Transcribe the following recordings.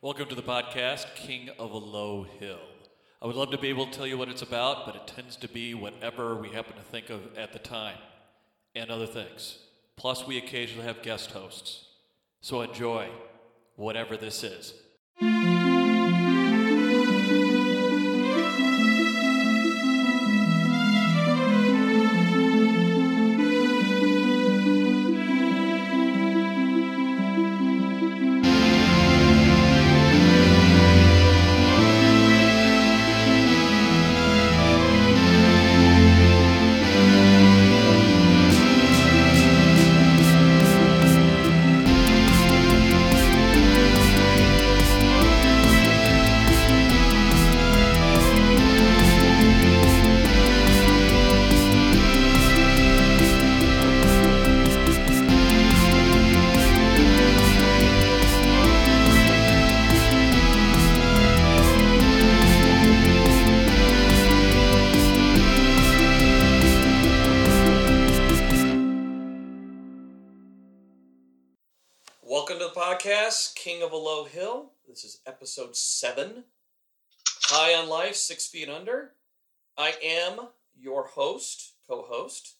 Welcome to the podcast, King of a Low Hill. I would love to be able to tell you what it's about, but it tends to be whatever we happen to think of at the time and other things. Plus, we occasionally have guest hosts. So enjoy whatever this is. Welcome to the podcast, King of a Low Hill. This is episode seven. High on Life, Six Feet Under. I am your host, co host,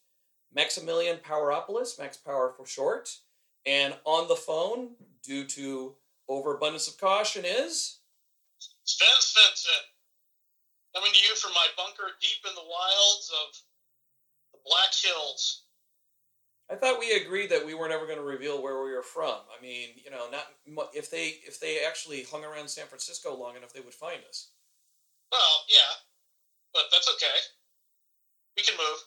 Maximilian Poweropoulos, Max Power for short. And on the phone, due to overabundance of caution, is. Spence Vincent, coming to you from my bunker deep in the wilds of the Black Hills. I thought we agreed that we weren't ever going to reveal where we were from. I mean, you know, not if they if they actually hung around San Francisco long enough, they would find us. Well, yeah, but that's okay. We can move.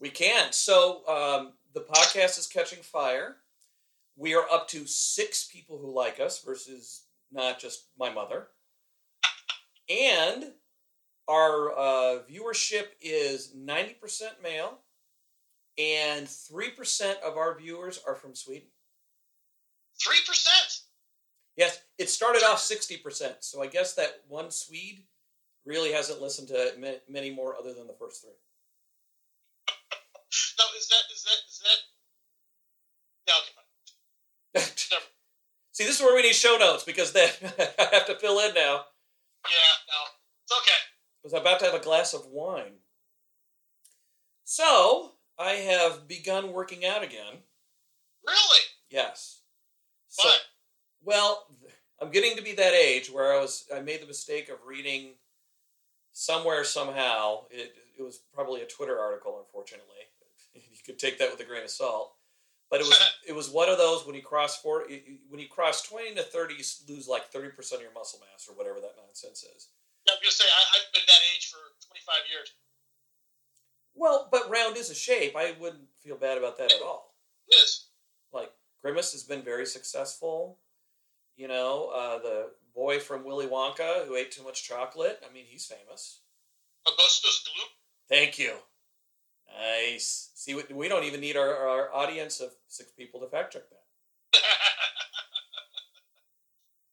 We can. So um, the podcast is catching fire. We are up to six people who like us versus not just my mother. And our uh, viewership is 90% male, and 3% of our viewers are from Sweden. Three percent. Yes, it started off 60%, so I guess that one Swede really hasn't listened to many more other than the first three. No, is that is that is that? No, okay, fine. See, this is where we need show notes because then I have to fill in now. Yeah, no, it's okay. I was about to have a glass of wine. So, I have begun working out again. Really? Yes. So, Why? well, I'm getting to be that age where I was I made the mistake of reading somewhere somehow. It it was probably a Twitter article unfortunately. You could take that with a grain of salt. But it was it was one of those when you cross four when you cross 20 to 30 you lose like 30% of your muscle mass or whatever that nonsense is. I'm gonna say I, I've been that age for 25 years. Well, but round is a shape. I wouldn't feel bad about that at all. Is. like Grimace has been very successful. You know, uh, the boy from Willy Wonka who ate too much chocolate. I mean, he's famous. Augustus Gloop. Thank you. Nice. See, we- we don't even need our, our audience of six people to fact check that.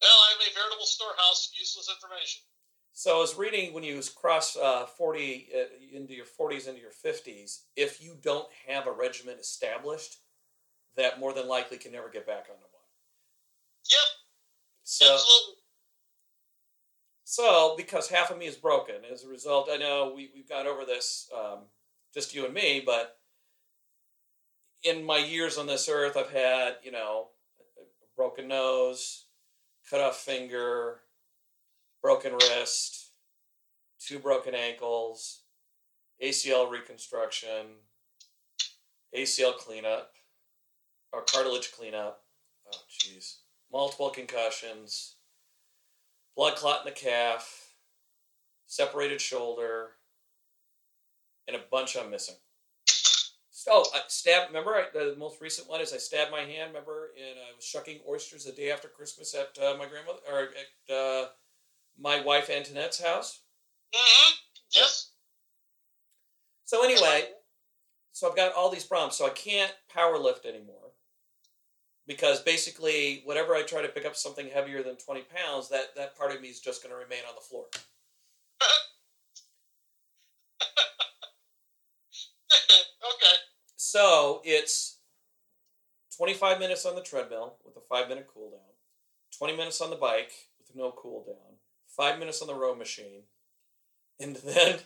well, I'm a veritable storehouse of useless information. So I was reading when you cross uh, 40 uh, into your 40s into your 50s, if you don't have a regimen established, that more than likely can never get back onto one. Yep, So, absolutely. So, because half of me is broken, as a result, I know we, we've gone over this, um, just you and me, but in my years on this earth, I've had, you know, a broken nose, cut off finger, broken wrist, two broken ankles, ACL reconstruction, ACL cleanup, or cartilage cleanup. Oh, jeez. Multiple concussions blood clot in the calf, separated shoulder, and a bunch I'm missing. Oh, I stabbed. Remember, I, the most recent one is I stabbed my hand. Remember, and I was shucking oysters the day after Christmas at uh, my grandmother or at uh, my wife Antoinette's house. hmm Yes. So anyway, so I've got all these problems. So I can't power lift anymore because basically, whenever I try to pick up something heavier than twenty pounds, that that part of me is just going to remain on the floor. okay. So it's 25 minutes on the treadmill with a five minute cool down, 20 minutes on the bike with no cool down, five minutes on the row machine, and then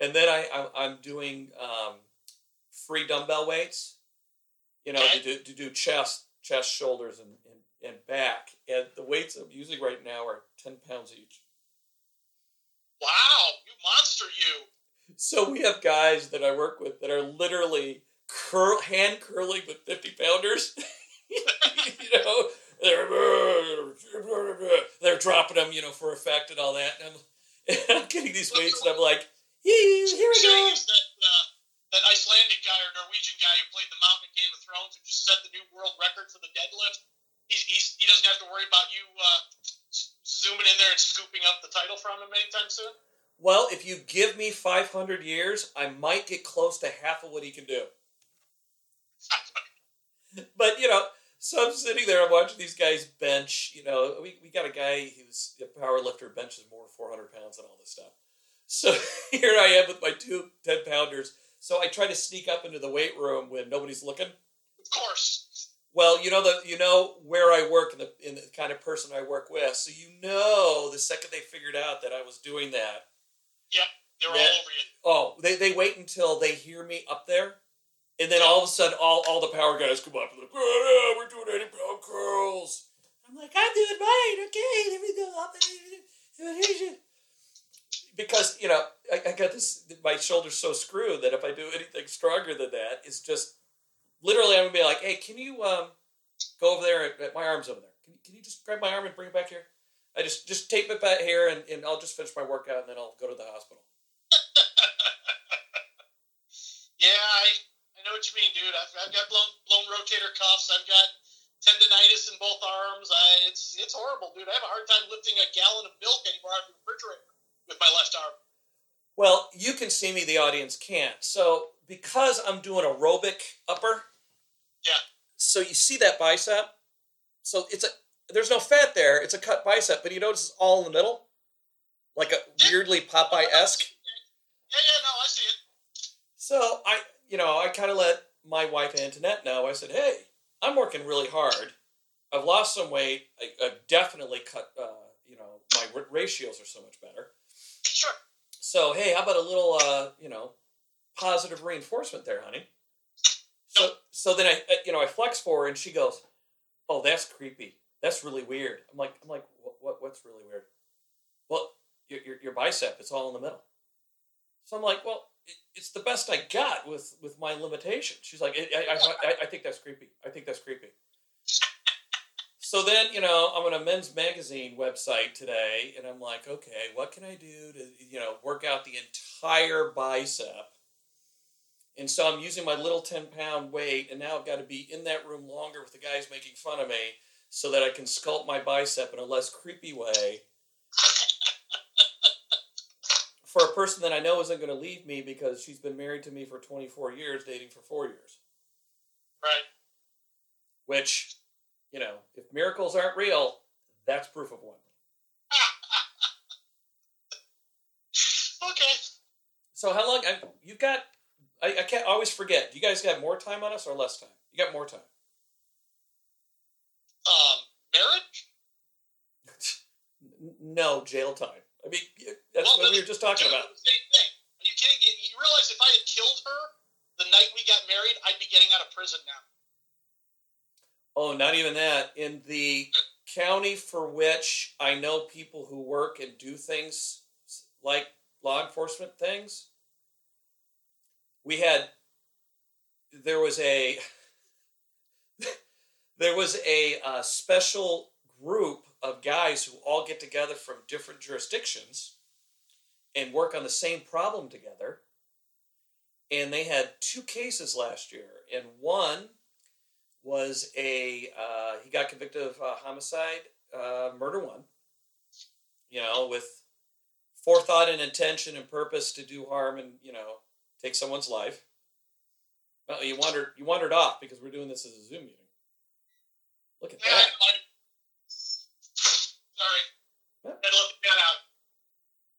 and then I, I I'm doing um, free dumbbell weights, you know, to do, to do chest, chest, shoulders, and, and, and back. And the weights I'm using right now are 10 pounds each. Wow, you monster, you. So we have guys that I work with that are literally curl, hand curling with 50 pounders. you know, they're, they're dropping them, you know, for effect and all that. And I'm, and I'm getting these weights and I'm like, here we go. That, uh, that Icelandic guy or Norwegian guy who played the Mountain in Game of Thrones who just set the new world record for the deadlift? He's, he's, he doesn't have to worry about you uh, zooming in there and scooping up the title from him anytime soon? Well, if you give me 500 years, I might get close to half of what he can do. but, you know, so I'm sitting there, I'm watching these guys bench. You know, we, we got a guy who's a power lifter, benches more than 400 pounds and all this stuff. So here I am with my two 10 pounders. So I try to sneak up into the weight room when nobody's looking. Of course. Well, you know the you know where I work and the, and the kind of person I work with, so you know the second they figured out that I was doing that, Yep, they're Yeah. all over you. Oh, they, they wait until they hear me up there, and then all of a sudden, all, all the power guys come up and like, oh, yeah, we're doing 80 pound curls. I'm like, I'm doing mine. Okay, there we go. Because you know, I, I got this. My shoulder's so screwed that if I do anything stronger than that, it's just literally I'm gonna be like, hey, can you um go over there? And, my arm's over there. Can you, can you just grab my arm and bring it back here? I just just tape it back here, and, and I'll just finish my workout, and then I'll go to the hospital. Yeah, I know what you mean, dude. I've, I've got blown blown rotator cuffs. I've got tendonitis in both arms. I, it's it's horrible, dude. I have a hard time lifting a gallon of milk anymore out of the refrigerator with my left arm. Well, you can see me, the audience can't. So because I'm doing aerobic upper, Yeah. So you see that bicep? So it's a there's no fat there. It's a cut bicep, but you notice it's all in the middle, like a weirdly Popeye esque. Yeah, yeah, no, I see it. So I, you know, I kind of let my wife Antoinette know. I said, "Hey, I'm working really hard. I've lost some weight. I, I've definitely cut. Uh, you know, my r- ratios are so much better. Sure. So hey, how about a little, uh, you know, positive reinforcement there, honey? So No. so then I, uh, you know, I flex for her, and she goes, "Oh, that's creepy. That's really weird." I'm like, I'm like, what, what what's really weird? Well, your, your your bicep, it's all in the middle. So I'm like, well, it's the best I got with with my limitations. She's like, I, I, I, I think that's creepy. I think that's creepy. So then, you know, I'm on a men's magazine website today, and I'm like, okay, what can I do to, you know, work out the entire bicep? And so I'm using my little 10 pound weight, and now I've got to be in that room longer with the guys making fun of me so that I can sculpt my bicep in a less creepy way for a person that I know isn't going to leave me because she's been married to me for 24 years, dating for four years. Right. Which, you know, if miracles aren't real, that's proof of one. Okay. So how long? I, you've got? I, I can't always forget. Do you guys got more time on us or less time? You got more time. Um, marriage? No jail time. I mean, that's Well, what we were just talking about. Same thing. Are you kidding? You realize if I had killed her the night we got married, I'd be getting out of prison now. Oh, not even that. In the county for which I know people who work and do things like law enforcement things, we had there was a there was a uh, special group of guys who all get together from different jurisdictions and work on the same problem together. And they had two cases last year, and one was a uh, he got convicted of uh, homicide, uh, murder one. You know, with forethought and intention and purpose to do harm and you know take someone's life. Well, you wandered you wandered off because we're doing this as a Zoom meeting. Look at that. Sorry. Huh? Had to let the cat out.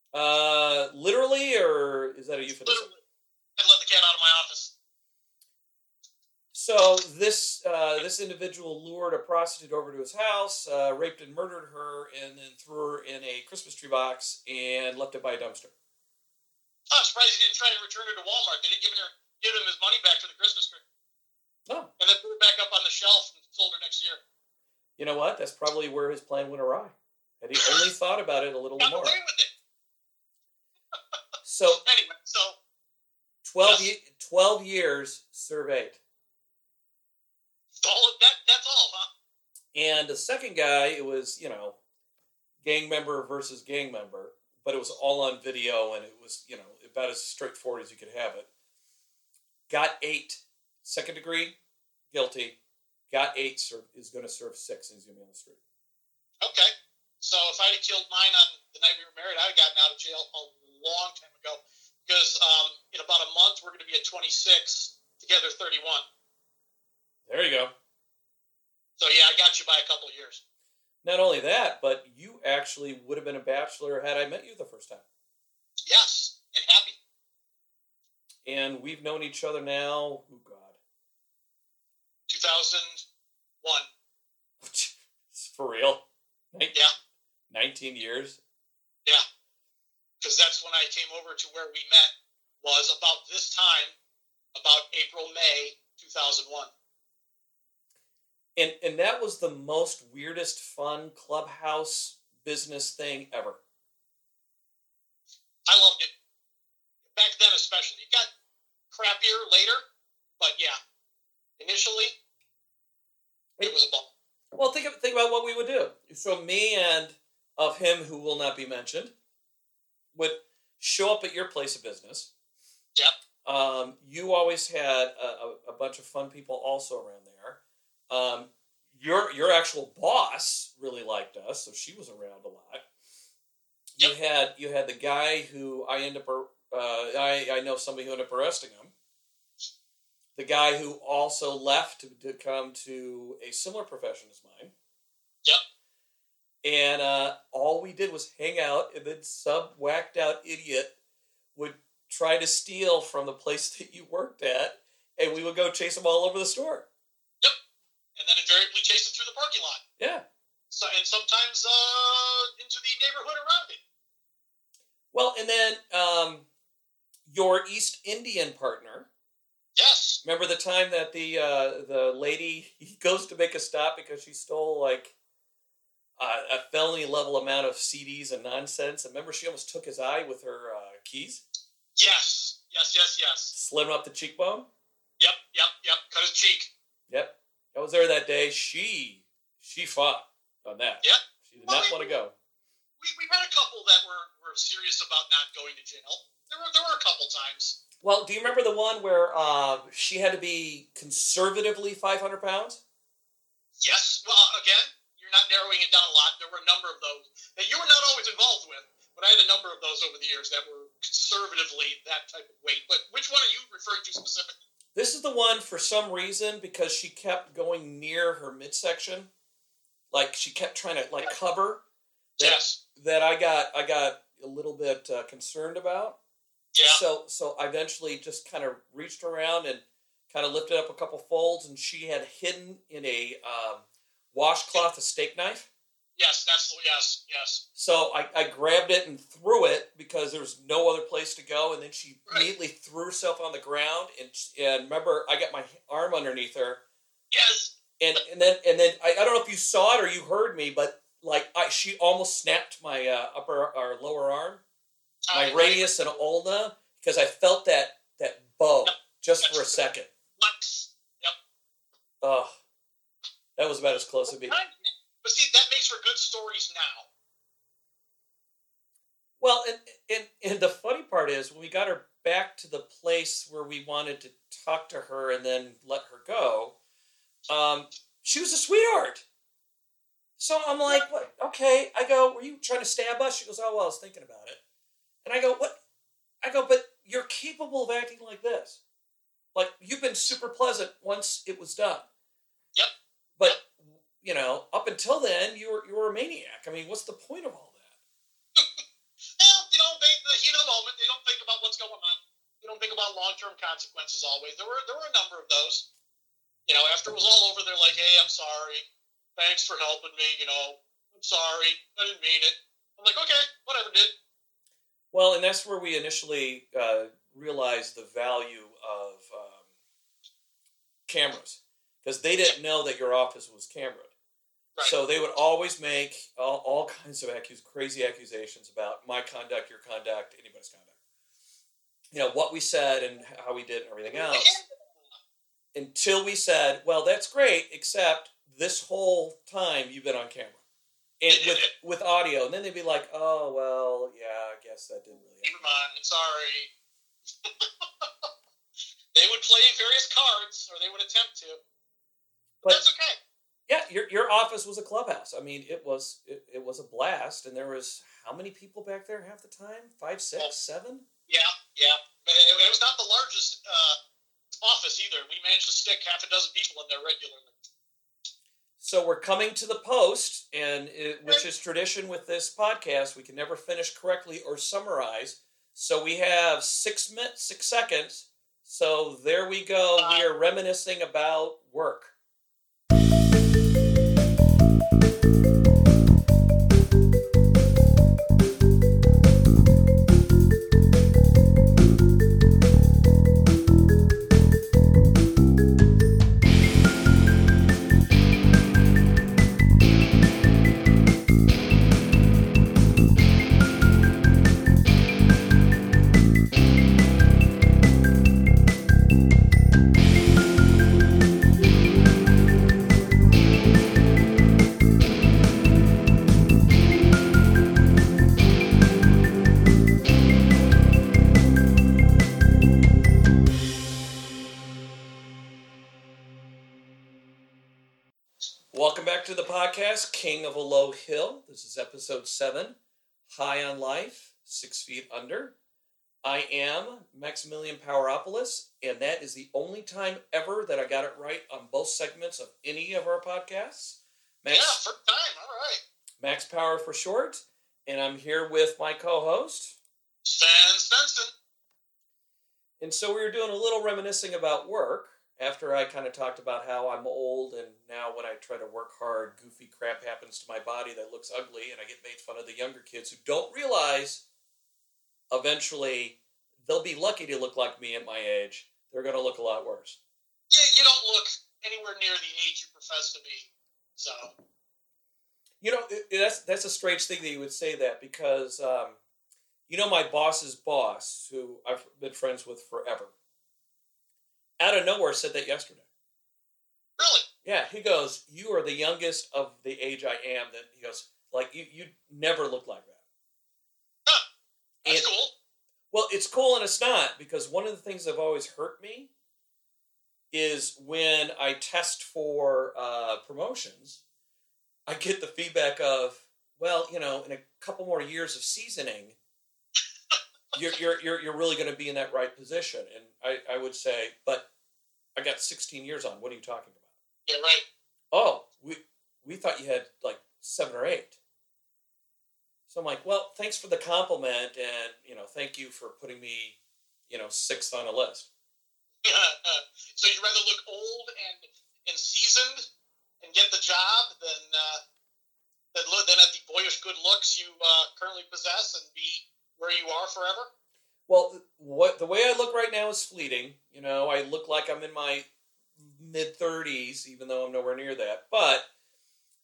Uh, literally, or is that a euphemism? Literally. To let the cat out of my office. So this uh, this this individual lured a prostitute over to his house, uh, raped and murdered her, and then threw her in a Christmas tree box and left it by a dumpster. Oh, I'm surprised he didn't try to return her to Walmart. They didn't give, her, give him his money back for the Christmas tree. Oh. And then put it back up on the shelf and sold her next year. You know what? That's probably where his plan went awry. Had he only thought about it a little Got more. away with it. So Anyway, so 12, Yes. ye- 12 years surveyed. all that, that's all, huh? And the second guy, it was, you know, gang member versus gang member, but it was all on video and it was, you know, about as straightforward as you could have it. Got eight, second degree, guilty. Got eight, serve, is going to serve six and he's going to be on the street. Okay. So if I'd have killed mine on the night we were married, I'd have gotten out of jail a long time ago. Because um, in about a month, we're going to be at 26, together 31. There you go. So yeah, I got you by a couple of years. Not only that, but you actually would have been a bachelor had I met you the first time. Yes, and happy. And we've known each other now, oh God, 2001. for real? Yeah. 19 years? Yeah. Because that's when I came over to where we met was about this time, about April May 2001. And and that was the most weirdest fun clubhouse business thing ever. I loved it back then, especially. It got crappier later, but yeah, initially it was a ball. Well, think of, think about what we would do. So me and of him who will not be mentioned would show up at your place of business. Yep. Um, you always had a, a, bunch of fun people also around there. Um, your your actual boss really liked us, so she was around a lot. You Yep. had you had the guy who I end up uh, I I know somebody who ended up arresting him. The guy who also left to, to come to a similar profession as mine. Yep. And uh, all we did was hang out, and then some whacked out idiot would try to steal from the place that you worked at, and we would go chase them all over the store. Yep. And then invariably chase it through the parking lot. Yeah. So, and sometimes uh, into the neighborhood around it. Well, and then um, your East Indian partner. Yes. Remember the time that the uh, the lady he goes to make a stop because she stole like uh, a felony level amount of CDs and nonsense. And remember, she almost took his eye with her uh, keys, Yes. Yes. Yes. Yes. slit him up the cheekbone. Yep. Yep. Yep. Cut his cheek. Yep, I was there that day. She she fought on that. Yep. she did Well, not we- want to go. We, we've had a couple that were, were serious about not going to jail. There were there were a couple times. Well, do you remember the one where uh, she had to be conservatively five hundred pounds? Yes. Well, again, you're not narrowing it down a lot. There were a number of those that you were not always involved with, but I had a number of those over the years that were conservatively that type of weight. But which one are you referring to specifically? This is the one for some reason because she kept going near her midsection, like she kept trying to like cover. That, Yes. that I got I got a little bit uh, concerned about. Yeah. So so I eventually just kind of reached around and kind of lifted up a couple folds, and she had hidden in a um, washcloth a steak knife. Yes. That's yes. Yes. So I, I grabbed it and threw it because there was no other place to go, and then she Right. immediately threw herself on the ground. And and remember, I got my arm underneath her, Yes. and and then and then I, I don't know if you saw it or you heard me, but like I she almost snapped my uh, upper or lower arm, my radius and ulna, because I felt that that bow Yep. just That's for a second. Flex. Oh, that was about as close as it be. But see, that makes for good stories now. Well, and, and and the funny part is when we got her back to the place where we wanted to talk to her and then let her go, um, she was a sweetheart. So I'm like, what? Okay. I go, were you trying to stab us? She goes, oh well, I was thinking about it. And I go, what? I go, but you're capable of acting like this. Like you've been super pleasant once it was done. You know, up until then, you were you were a maniac. I mean, what's the point of all that? Well, you know, they, the heat of the moment, they don't think about what's going on. They don't think about long term consequences always. There were there were a number of those. you know, after it was all over, they're like, "Hey, I'm sorry. Thanks for helping me. You know, I'm sorry. I didn't mean it." I'm like, "Okay, whatever, dude." Well, and that's where we initially uh, realized the value of um, cameras because they didn't know that your office was cameraed. Right. So they would always make all, all kinds of accus- crazy accusations about my conduct, your conduct, anybody's conduct. You know, what we said and how we did and everything else. Until we said, well, that's great, except this whole time you've been on camera. And with, with audio. And then they'd be like, oh, well, yeah, I guess that didn't really Never happen. mind. Sorry. they would play various cards, or they would attempt to. But That's okay. Yeah, your, your office was a clubhouse. I mean, it was it, it was a blast. And there was how many people back there half the time? Five, six, seven? Yeah, yeah. It, it was not the largest uh, office either. We managed to stick half a dozen people in there regularly. So we're coming to the post, and it, which is tradition with this podcast. We can never finish correctly or summarize. So we have six minutes, six seconds. So there we go. We are reminiscing about work. To the podcast, King of a Low Hill. This is episode seven, High on Life, Six Feet Under. I am Maximilian Poweropoulos, and that is the only time ever that I got it right on both segments of any of our podcasts. Yeah, Max, first time. All right. Max Power for short, and I'm here with my co-host. Stan Svensson. And so we were doing a little reminiscing about work after I kind of talked about how I'm old and now when I try to work hard, goofy crap happens to my body that looks ugly and I get made fun of the younger kids who don't realize eventually they'll be lucky to look like me at my age. They're going to look a lot worse. Yeah, you don't look anywhere near the age you profess to be. So, You know, that's that's a strange thing that you would say that because um, you know my boss's boss, who I've been friends with forever, out of nowhere said that yesterday. really, Yeah, he goes, "You are the youngest of the age I am." Then he goes, "Like you, you never look like that." that's And- cool. Well, it's cool and it's not because one of the things that have always hurt me is when I test for uh, promotions, I get the feedback of, "Well, you know, in a couple more years of seasoning, you're you're you're, you're really going to be in that right position." And I, I would say, "But I got 16 years on. What are you talking about?" Yeah, right. oh, we we thought you had like seven or eight. So I'm like, well, thanks for the compliment, and you know, thank you for putting me, you know, sixth on a list. so you'd rather look old and and seasoned and get the job than uh, than look than at the boyish good looks you uh, currently possess and be where you are forever. Well, what the way I look right now is fleeting. You know, I look like I'm in my mid thirties, even though I'm nowhere near that. But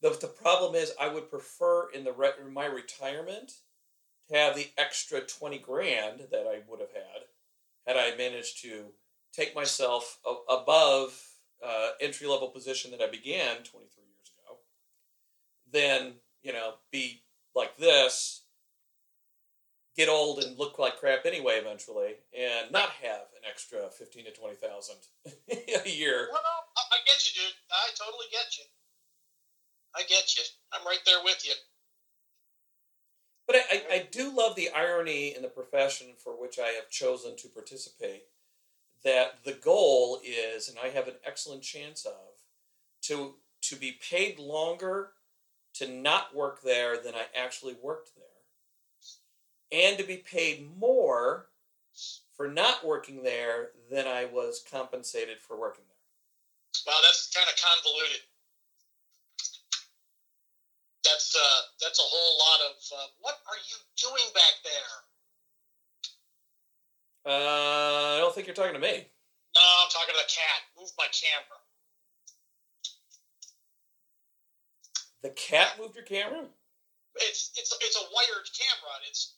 the the problem is, I would prefer in the re- in my retirement to have the extra twenty grand that I would have had had I managed to take myself a- above uh, entry level position that I began twenty three years ago. Then you know, be like this get old and look like crap anyway eventually, and not have an extra fifteen to twenty thousand a year. Well, no, I, I get you, dude. I totally get you. I get you. I'm right there with you. But I, I, I do love the irony in the profession for which I have chosen to participate. That the goal is, and I have an excellent chance of, to to be paid longer to not work there than I actually worked there, and to be paid more for not working there than I was compensated for working there. Wow, that's kind of convoluted. That's uh, that's a whole lot of. Uh, what are you doing back there? Uh, I don't think you're talking to me. No, I'm talking to the cat. Move my camera. The cat moved your camera? It's it's it's a wired camera. It's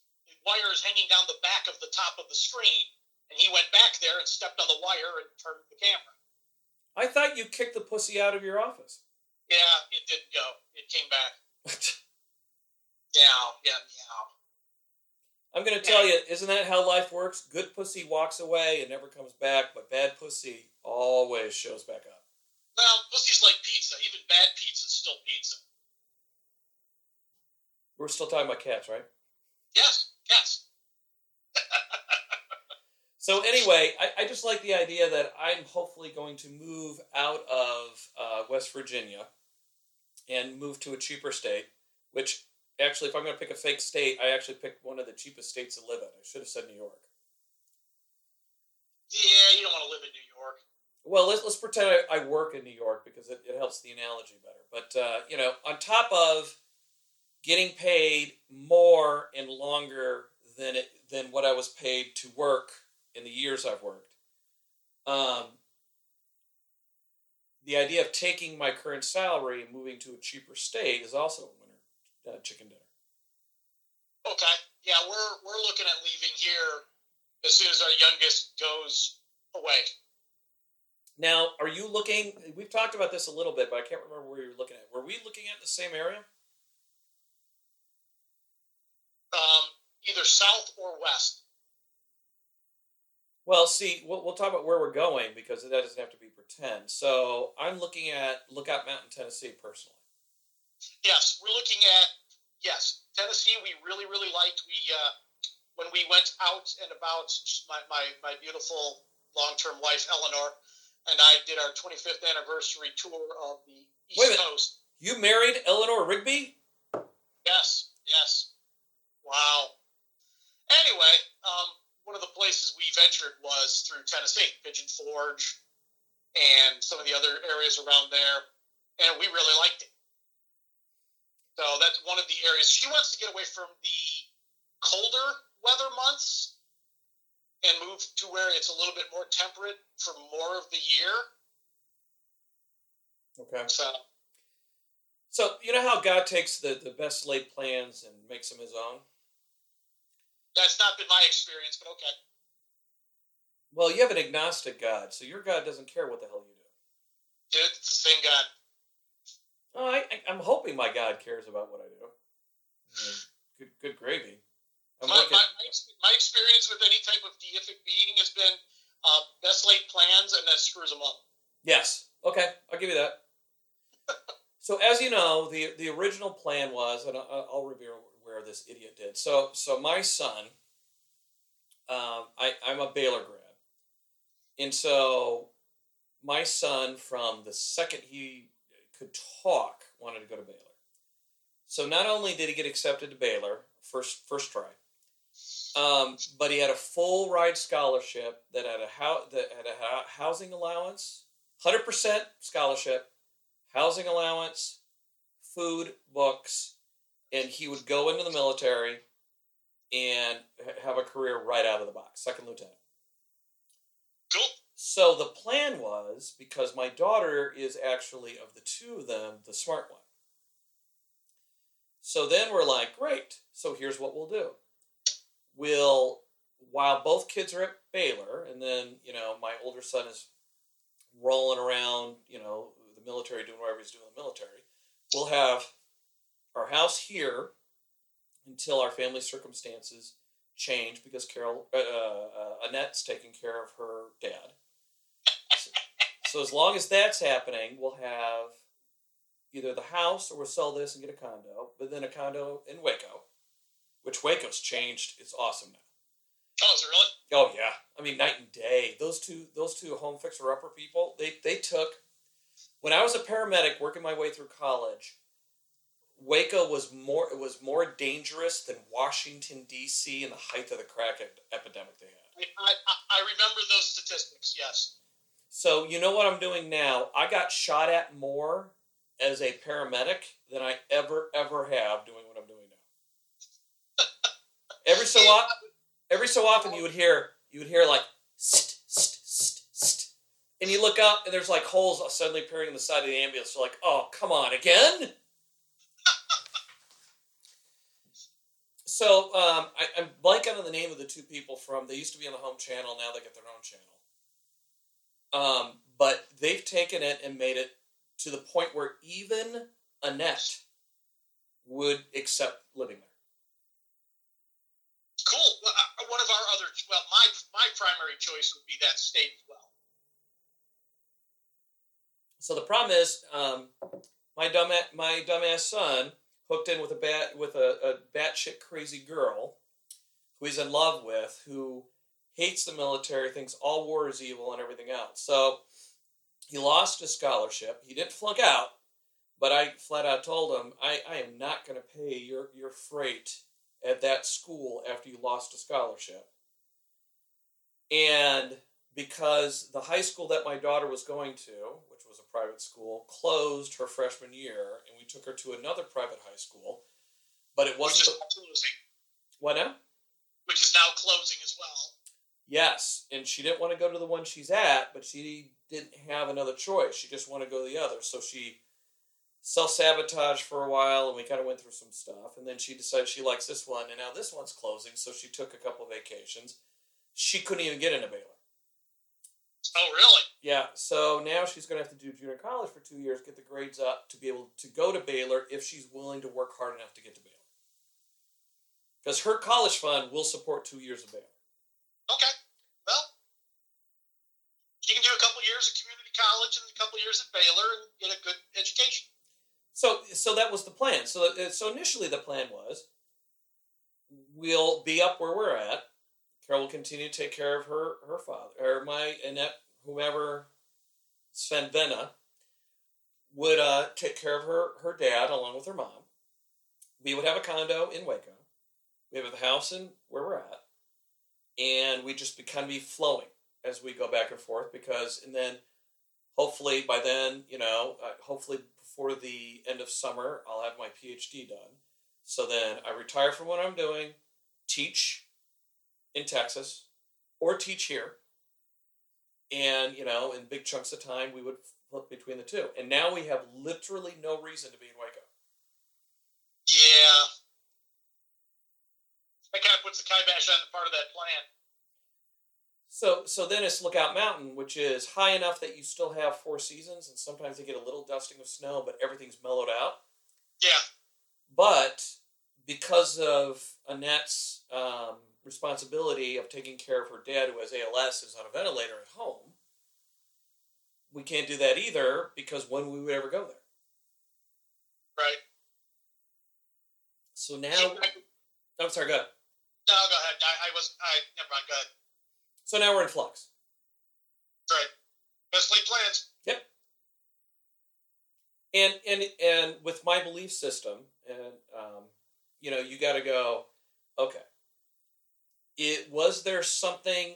the wire is hanging down the back of the top of the screen, and he went back there and stepped on the wire and turned the camera. I thought you kicked the pussy out of your office. Yeah, it did go. It came back. Meow, yeah, meow. I'm gonna tell you, isn't that how life works? Good pussy walks away and never comes back, but bad pussy always shows back up. Well, pussy's like pizza. Even bad pizza's still pizza. We're still talking about cats, right? Yes, yes. So anyway, I, I just like the idea that I'm hopefully going to move out of uh, West Virginia and move to a cheaper state. Which actually, if I'm going to pick a fake state, I actually picked one of the cheapest states to live in. I should have said New York. Yeah, you don't want to live in New York. Well, let's, let's pretend I, I work in New York because it, it helps the analogy better. But, uh, you know, on top of getting paid more and longer than, it, than what I was paid to work in the years I've worked, um, the idea of taking my current salary and moving to a cheaper state is also a winner uh, chicken dinner. Okay. Yeah, we're we're looking at leaving here as soon as our youngest goes away. Now, are you looking? We've talked about this a little bit, but I can't remember where you were looking at. Were we looking at the same area? Um, either south or west. Well, see, we'll, we'll talk about where we're going because that doesn't have to be pretend. So I'm looking at Lookout Mountain, Tennessee, personally. Yes, we're looking at yes Tennessee. We really really liked. We uh, when we went out and about. My my, my beautiful long term wife Eleanor and I did our 25th anniversary tour of the East. Coast. You married Eleanor Rigby? Yes, yes. Wow. Anyway, um, one of the places we ventured was through Tennessee, Pigeon Forge, and some of the other areas around there, and we really liked it. So that's one of the areas she wants to get away from the colder weather months and move to where it's a little bit more temperate for more of the year. Okay. So So you know how God takes the, the best laid plans and makes them his own? That's not been my experience, but okay. Well, you have an agnostic God, so your God doesn't care what the hell you do. Dude, it's the same God. Oh, I, I, I'm hoping my God cares about what I do. Good, good gravy. My, looking, my, my, experience with any type of deific being has been uh, best laid plans and then screws them up. Yes. Okay, I'll give you that. so as you know, the the original plan was, and I'll, I'll reveal where this idiot did. So so my son, um, I I'm a Baylor grad, and so my son from the second he could talk wanted to go to Baylor. So not only did he get accepted to Baylor first first try, um, but he had a full ride scholarship that had a hou- that had a housing allowance, hundred percent scholarship, housing allowance, food, books, and he would go into the military and have a career right out of the box, second lieutenant. Cool. So the plan was because my daughter is actually of the two of them the smart one. So then we're like, great. So here's what we'll do. We'll while both kids are at Baylor, and then you know my older son is rolling around, you know, the military doing whatever he's doing in the military. We'll have our house here until our family circumstances change because Carol uh, uh, Annette's taking care of her dad. So, so as long as that's happening, we'll have either the house or we'll sell this and get a condo, but then a condo in Waco, which Waco's changed. It's awesome now. Oh, is it really? Oh yeah, I mean night and day. Those two, those two home fixer upper people, they they took. When I was a paramedic working my way through college, Waco was more it was more dangerous than Washington D.C. in the height of the crack epidemic they had. I, I, I remember those statistics, yes. So you know what I'm doing now? I got shot at more as a paramedic than I ever ever have doing what I'm doing now. every so often, every so often you would hear you would hear like st, st, st, st. and you look up and there's like holes suddenly appearing in the side of the ambulance. You're like, oh come on again. So um, I, I'm blanking on the name of the two people from. They used to be on the home channel. Now they get their own channel. Um, but they've taken it and made it to the point where even Annette would accept living there. Cool. Well, uh, one of our other, well, my my primary choice would be that state as well. So the problem is, um, my dumb my dumbass son hooked in with a bat with a, a batshit crazy girl who he's in love with, who hates the military, thinks all war is evil and everything else. So he lost his scholarship. He didn't flunk out, but I flat out told him, I, I am not going to pay your, your freight at that school after you lost a scholarship. And because the high school that my daughter was going to, was a private school, closed her freshman year, and we took her to another private high school, but it wasn't. Which is closing. What now? Which is now closing as well. Yes, and she didn't want to go to the one she's at, but she didn't have another choice. She just wanted to go to the other. So she self sabotaged for a while, and we kind of went through some stuff. And then she decided she likes this one, and now this one's closing. So she took a couple of vacations. She couldn't even get into Baylor. Oh, really? Yeah. So now she's going to have to do junior college for two years, get the grades up to be able to go to Baylor if she's willing to work hard enough to get to Baylor. Because her college fund will support two years of Baylor. Okay. Well, you can do a couple years at community college and a couple years at Baylor and get a good education. So, so that was the plan. So, uh, so initially the plan was, we'll be up where we're at. Carol will continue to take care of her her father, or my Annette, whomever, Sven Venna, would uh, take care of her her dad along with her mom. We would have a condo in Waco. We have a house in where we're at and we just be, kind of be flowing as we go back and forth because and then hopefully by then you know uh, hopefully before the end of summer i'll have my phd done so then i retire from what i'm doing teach in texas or teach here and you know in big chunks of time we would flip between the two and now we have literally no reason to be in waco yeah that kind of puts the kibosh on the part of that plan. So, so then it's Lookout Mountain, which is high enough that you still have four seasons, and sometimes they get a little dusting of snow, but everything's mellowed out. Yeah. But because of Annette's um, responsibility of taking care of her dad, who has ALS, is on a ventilator at home, we can't do that either because when we would ever go there. Right. So now, I'm sorry. Go ahead. No, go ahead. I, I was. I never mind. Go ahead. So now we're in flux. Right. Best laid plans. Yep. And and and with my belief system, and um, you know, you got to go. Okay. It was there something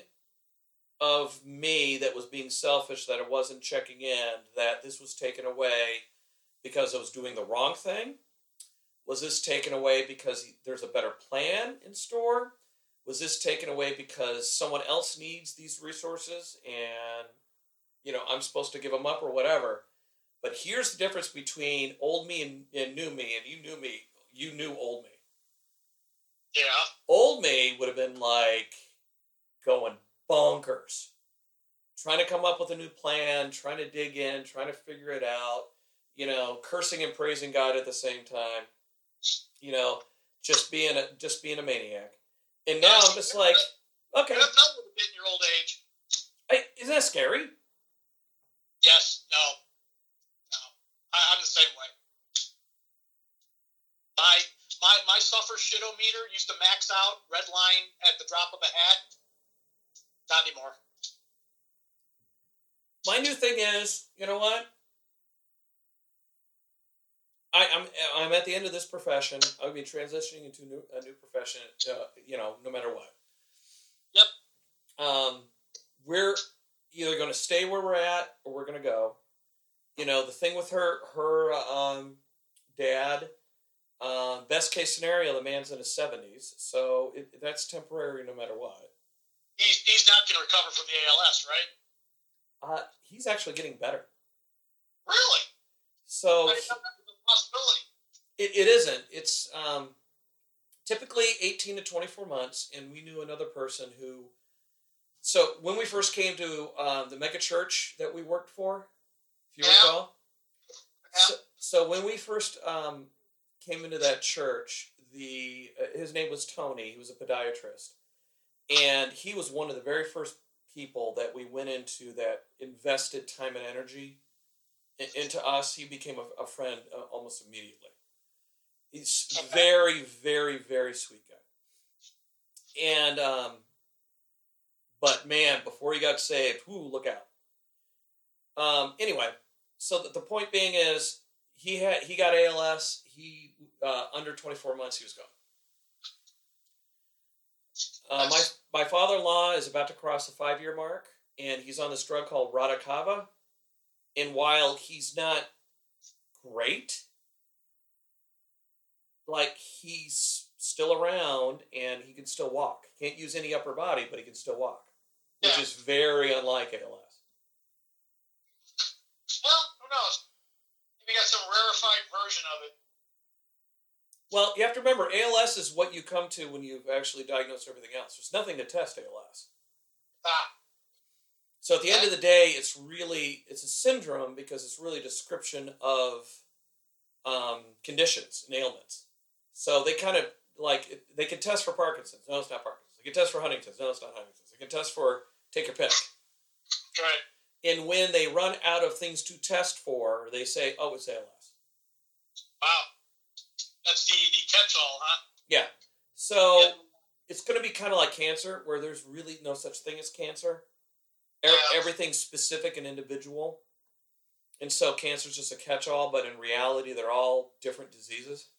of me that was being selfish that I wasn't checking in that this was taken away because I was doing the wrong thing was this taken away because there's a better plan in store? Was this taken away because someone else needs these resources and you know I'm supposed to give them up or whatever? But here's the difference between old me and, and new me, and you knew me, you knew old me. Yeah. Old me would have been like going bonkers, trying to come up with a new plan, trying to dig in, trying to figure it out, you know, cursing and praising God at the same time you know, just being a just being a maniac. And now I'm just like, okay. Your old age. Hey, isn't that scary? Yes. No. I, I'm the same way. My my my suffer shitometer used to max out red line at the drop of a hat. Not anymore. My new thing is, you know what? I, am I'm, I'm at the end of this profession. I'll be transitioning into new, a new profession. Uh, you know, no matter what. Yep. Um, we're either going to stay where we're at or we're going to go. You know, the thing with her her um, dad. Um, best case scenario, the man's in his seventies, so it, that's temporary no matter what. He's, he's not going to recover from the ALS, right? Uh, he's actually getting better. Really? So I didn't know that was a possibility. it, it isn't. It's um, typically eighteen to twenty four months, and we knew another person who. So when we first came to uh, the mega church that we worked for, if you Yeah. recall, Yeah. so, so when we first um, came into that church, the uh, his name was Tony. He was a podiatrist, and he was one of the very first people that we went into that invested time and energy in, into us. He became a, a friend uh, almost immediately. He's Okay. very, very, very sweet guy, and um, but man, before he got saved, whoo, look out. Um, anyway, so the, the point being is he had he got ALS. He uh, under twenty four months he was gone. Uh, my my father in law is about to cross the five year mark, and he's on this drug called Radicava. And while he's not great, like he's still around and he can still walk. Can't use any upper body, but he can still walk, which Yeah. is very unlike ALS. Well, who knows? Maybe got some rarefied version of it. Well, you have to remember, ALS is what you come to when you've actually diagnosed everything else. There's nothing to test ALS. Ah, So at the end of the day, it's really it's a syndrome because it's really a description of um, conditions and ailments. So they kind of like they can test for Parkinson's. No, it's not Parkinson's. They can test for Huntington's. No, it's not Huntington's. They can test for take your pick. right. And when they run out of things to test for, they say, "Oh, it's ALS." Wow. That's the, the catch all, huh? Yeah. So Yeah. it's going to be kind of like cancer, where there's really no such thing as cancer. E- Yeah. Everything's specific and individual. And so cancer's just a catch-all, but in reality, they're all different diseases.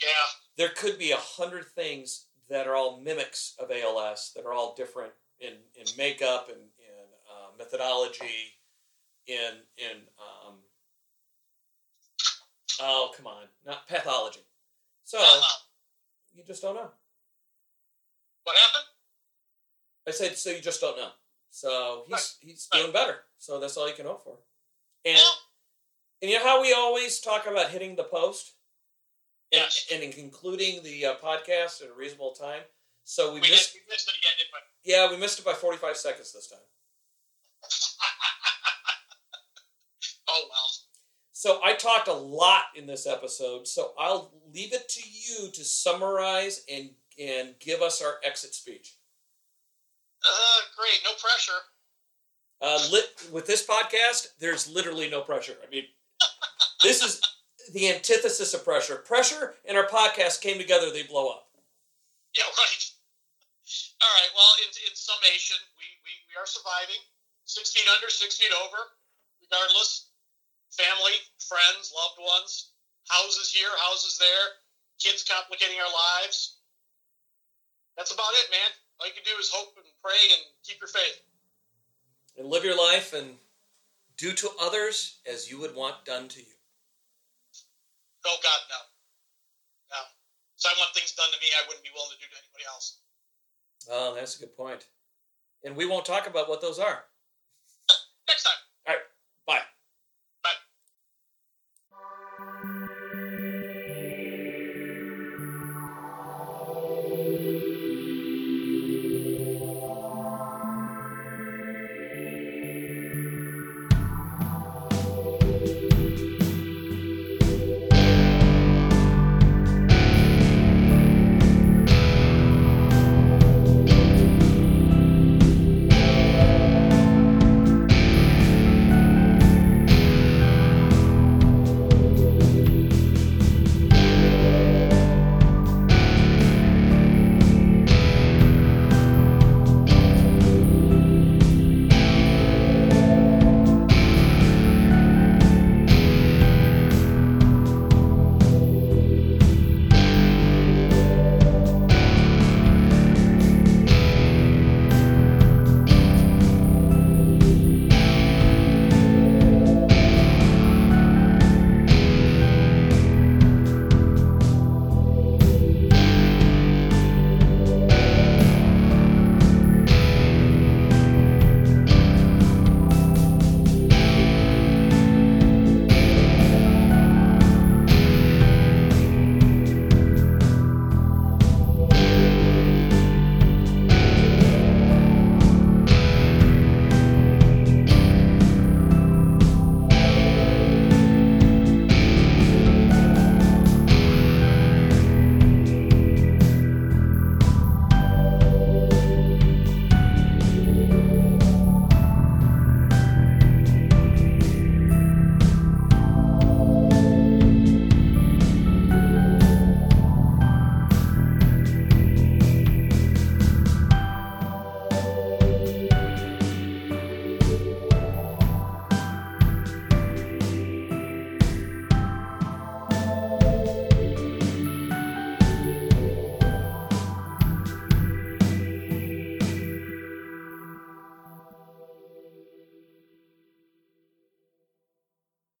Yeah. There could be a hundred things that are all mimics of ALS that are all different in, in makeup and methodology, in in um, oh come on, not pathology. So Uh-huh. you just don't know. What happened? I said, so you just don't know. So he's Right. he's Right. doing better. So that's all you can hope for. And Well, and you know how we always talk about hitting the post, and, Yes. and in concluding the uh, podcast at a reasonable time. So we, we, missed. did, we missed it again, didn't we? Yeah, we missed it by forty five seconds this time. oh, well. So I talked a lot in this episode. So I'll leave it to you to summarize and and give us our exit speech. Uh, great. No pressure. Uh, lit, with this podcast, there's literally no pressure. I mean, this is the antithesis of pressure. Pressure and our podcast came together, they blow up. Yeah, right. All right. Well, in, in summation, we, we, we are surviving. Six feet under, six feet over, regardless. Family, friends, loved ones, houses here, houses there, kids complicating our lives. That's about it, man. All you can do is hope and pray and keep your faith. And live your life and do to others as you would want done to you. Oh, God, no. No. So I want things done to me I wouldn't be willing to do to anybody else. Oh, that's a good point. And we won't talk about what those are.